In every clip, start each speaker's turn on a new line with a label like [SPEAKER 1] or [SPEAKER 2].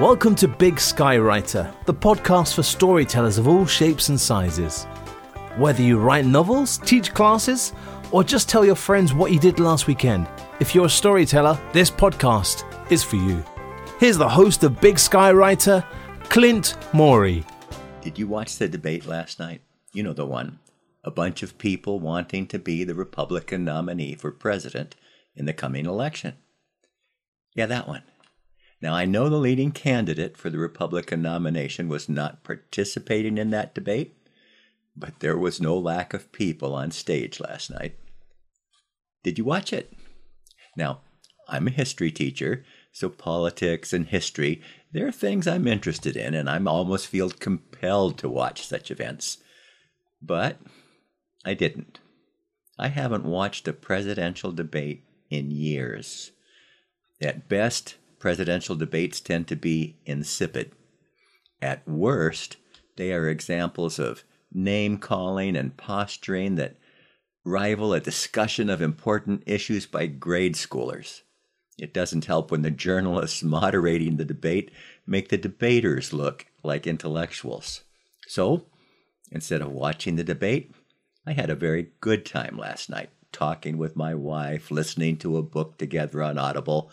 [SPEAKER 1] Welcome to Big Skywriter, the podcast for storytellers of all shapes and sizes. Whether you write novels, teach classes, or just tell your friends what you did last weekend, if you're a storyteller, this podcast is for you. Here's the host of Big Skywriter, Clint Morey.
[SPEAKER 2] Did you watch the debate last night? You know the one. A bunch of people wanting to be the Republican nominee for president in the coming election. Yeah, that one. Now, I know the leading candidate for the Republican nomination was not participating in that debate, but there was no lack of people on stage last night. Did you watch it? Now, I'm a history teacher, so politics and history, they're things I'm interested in, and I almost feel compelled to watch such events. But I didn't. I haven't watched a presidential debate in years. At best, presidential debates tend to be insipid. At worst, they are examples of name calling and posturing that rival a discussion of important issues by grade schoolers. It doesn't help when the journalists moderating the debate make the debaters look like intellectuals. So, instead of watching the debate, I had a very good time last night, talking with my wife, listening to a book together on Audible,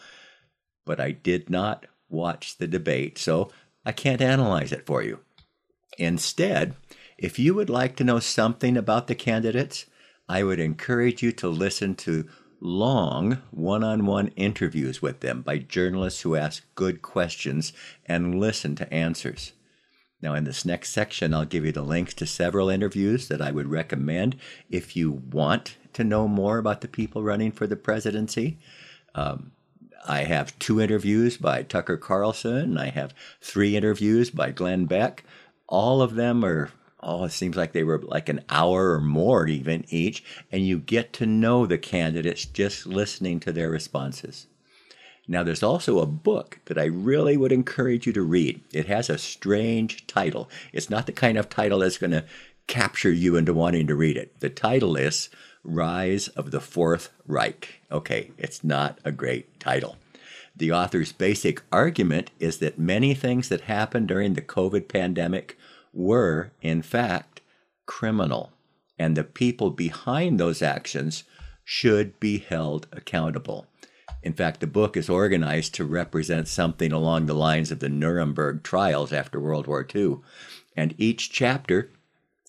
[SPEAKER 2] but I did not watch the debate, so I can't analyze it for you. Instead, if you would like to know something about the candidates, I would encourage you to listen to long one on one interviews with them by journalists who ask good questions and listen to answers. Now, in this next section, I'll give you the links to several interviews that I would recommend if you want to know more about the people running for the presidency. Um, I have two interviews by Tucker Carlson. I have three interviews by Glenn Beck. All of them are, oh, it seems like they were like an hour or more even each. And you get to know the candidates just listening to their responses. Now, there's also a book that I really would encourage you to read. It has a strange title. It's not the kind of title that's going to capture you into wanting to read it. The title is Rise of the Fourth Reich. Okay, it's not a great title. The author's basic argument is that many things that happened during the COVID pandemic were, in fact, criminal, and the people behind those actions should be held accountable. In fact, the book is organized to represent something along the lines of the Nuremberg trials after World War II. And each chapter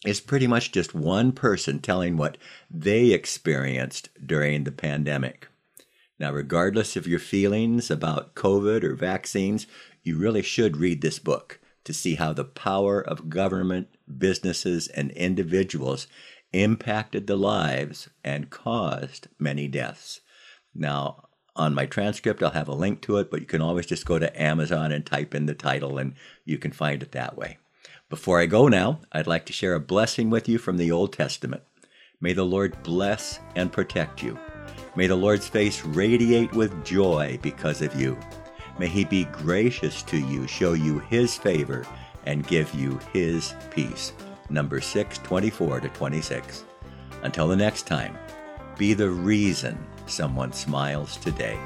[SPEAKER 2] is pretty much just one person telling what they experienced during the pandemic. Now, regardless of your feelings about COVID or vaccines, you really should read this book to see how the power of government, businesses, and individuals impacted the lives and caused many deaths. Now, on my transcript, I'll have a link to it, but you can always just go to Amazon and type in the title and you can find it that way. Before I go now, I'd like to share a blessing with you from the Old Testament. May the Lord bless and protect you. May the Lord's face radiate with joy because of you. May he be gracious to you, show you his favor, and give you his peace. Number 624 to 26. Until the next time, be the reason someone smiles today.